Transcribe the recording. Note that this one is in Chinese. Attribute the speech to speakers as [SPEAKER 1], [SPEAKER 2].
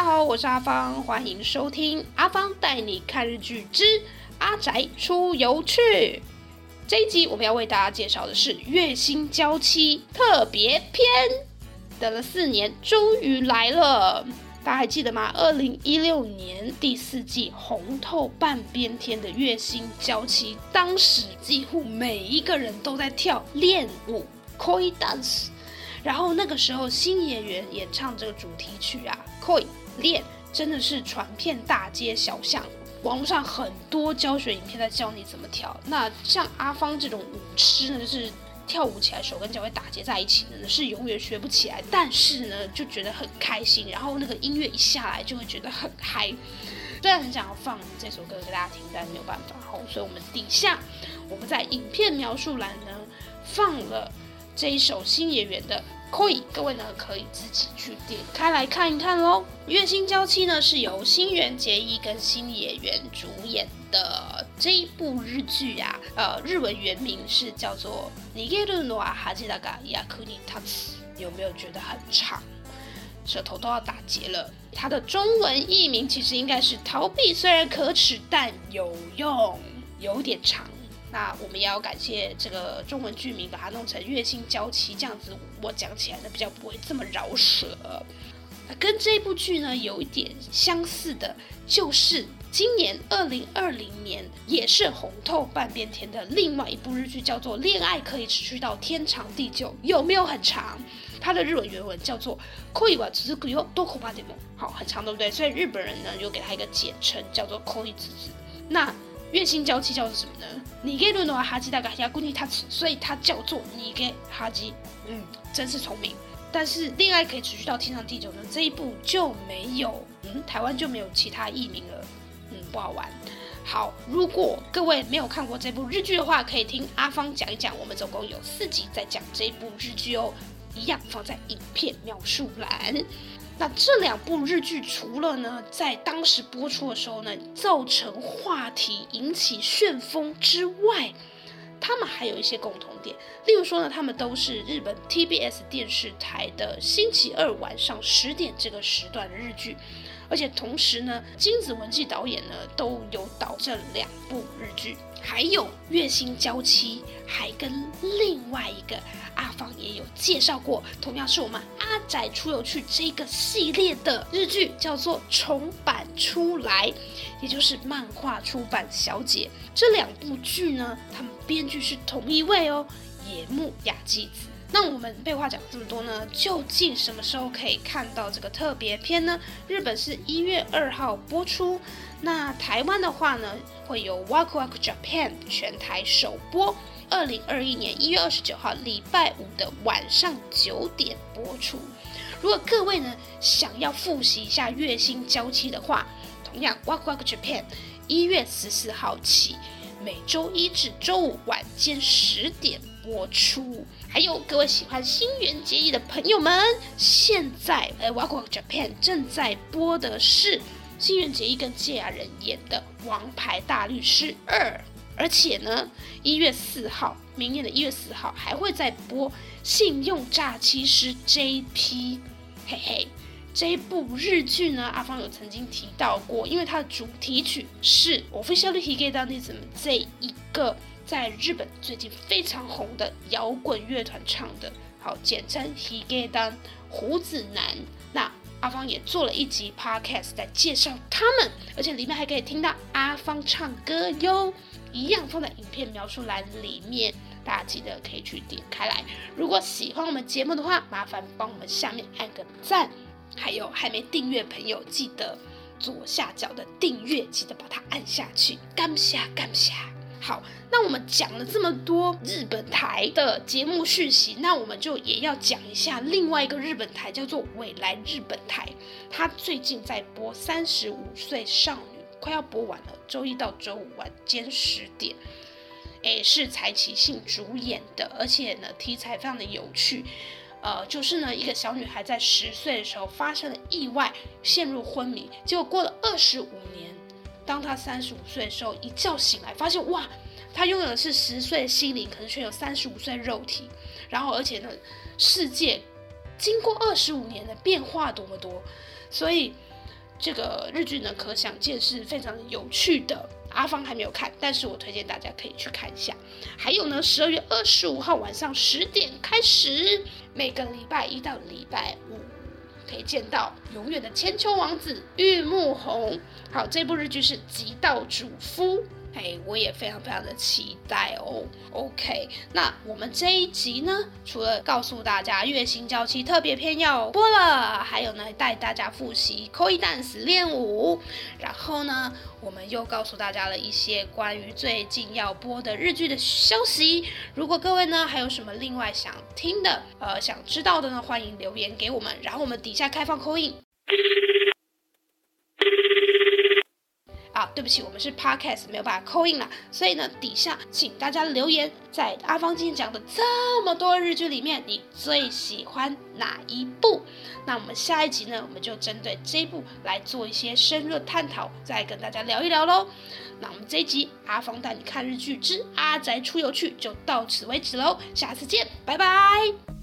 [SPEAKER 1] 大家好，我是阿芳，欢迎收听阿芳带你看日剧之阿宅出游去。这一集我们要为大家介绍的是《月薪娇妻》特别篇，等了四年，终于来了。大家还记得吗？二零一六年第四季红透半边天的《月薪娇妻》，当时几乎每一个人都在跳练舞 （koi dance）。然后那个时候新演员演唱这个主题曲啊，Koi，恋，真的是传遍大街小巷。网络上很多教学影片在教你怎么跳。那像阿芳这种舞痴呢，就是跳舞起来手跟脚会打结在一起的，是永远学不起来。但是呢，就觉得很开心。然后那个音乐一下来，就会觉得很嗨。虽然很想要放这首歌给大家听，但没有办法。好，所以我们底下我们在影片描述栏呢放了这一首新演员的。可以，各位呢可以自己去点开来看一看喽。《月薪娇妻》呢是由新垣结衣跟新演员主演的这一部日剧啊，呃，日文原名是叫做《逃げるのは恥だが役に立つ》，有没有觉得很长？舌头都要打结了。它的中文译名其实应该是“逃避虽然可耻但有用”，有点长。 那我们也要感谢这个中文剧名，把它弄成月薪娇妻这样子，我讲起来呢比较不会这么饶舌。跟这部剧呢有一点相似的，就是今年二零二零年也是红透半边天的另外一部日剧，叫做《恋爱可以持续到天长地久》，有没有很长？它的日文原文叫做“恋は続くよどこまでも”，好，很长，对不对？所以日本人呢就给它一个简称，叫做“恋子子”。那 月薪娇妻叫做什么呢？你给伦诺哈基大概要估计他，所以它叫做你给哈基。嗯，真是聪明。但是恋爱可以持续到天长地久呢？这一部就没有，嗯，台湾就没有其他译名了。嗯，不好玩。好，如果各位没有看过这部日剧的话，可以听阿芳讲一讲。我们总共有四集在讲这部日剧哦，一样放在影片描述栏。那这两部日剧除了呢，在当时播出的时候呢，造成话题、引起旋风之外，他们还有一些共同点。例如说呢，他们都是日本 TBS 电视台的星期二晚上十点这个时段的日剧，而且同时呢，金子文纪导演呢都有导这两部日剧。还有月薪娇妻，还跟另外一个阿芳也有介绍过，同样是我们阿仔出游去这个系列的日剧，叫做重版出来，也就是漫画出版小姐。这两部剧呢，他们编剧是同一位哦，野木雅纪子。那我们废话讲这么多呢，究竟什么时候可以看到这个特别篇呢？日本是一月二号播出，那台湾的话呢，会有 Waku Waku Japan 全台首播，二零二一年一月二十九号礼拜五的晚上九点播出。如果各位呢想要复习一下月薪娇妻的话，同样 Waku Waku Japan 一月十四号起，每周一至周五晚间十点播出。还有各位喜欢新垣结衣的朋友们，现在呃 Walk Japan 正在播的是新垣结衣跟芥雅人演的《王牌大律师二》，而且呢，一月四号，明年的一月四号还会再播《信用诈欺师 JP》，嘿嘿，这一部日剧呢，阿芳有曾经提到过，因为它的主题曲是 Officially Higedandism 这一个。在日本最近非常红的摇滚乐团唱的，好，简称 Higedan 胡子男。那阿芳也做了一集 podcast 在介绍他们，而且里面还可以听到阿芳唱歌哟，一样放在影片描述栏里面，大家记得可以去点开来。如果喜欢我们节目的话，麻烦帮我们下面按个赞，还有还没订阅朋友，记得左下角的订阅，记得把它按下去，感谢感谢。好，那我们讲了这么多日本台的节目讯息，那我们就也要讲一下另外一个日本台，叫做未来日本台。它最近在播《三十五岁少女》，快要播完了，周一到周五晚间十点。诶，是柴崎幸主演的，而且呢题材非常的有趣。呃，就是呢一个小女孩在十岁的时候发生了意外，陷入昏迷，结果过了二十五年。当他三十五岁的时候，一觉醒来，发现哇，他拥有的是十岁的心灵，可是却有三十五岁肉体。然后，而且呢，世界经过二十五年的变化多么多，所以这个日剧呢，可想见是非常有趣的。阿芳还没有看，但是我推荐大家可以去看一下。还有呢，十二月二十五号晚上十点开始，每个礼拜一到礼拜五可以见到永远的千秋王子玉木宏。好，这部日剧是《极道主夫》。哎，我也非常非常的期待哦。OK，那我们这一集呢，除了告诉大家月薪娇妻特别篇要播了，还有呢带大家复习 Koi Dance 练舞，然后呢，我们又告诉大家了一些关于最近要播的日剧的消息。如果各位呢还有什么另外想听的，呃，想知道的呢，欢迎留言给我们，然后我们底下开放扣印。啊，对不起，我们是 podcast 没有办法扣印了，所以呢，底下请大家留言，在阿芳今天讲的这么多日剧里面，你最喜欢哪一部？那我们下一集呢，我们就针对这一部来做一些深入探讨，再跟大家聊一聊喽。那我们这一集阿芳带你看日剧之阿宅出游去就到此为止喽，下次见，拜拜。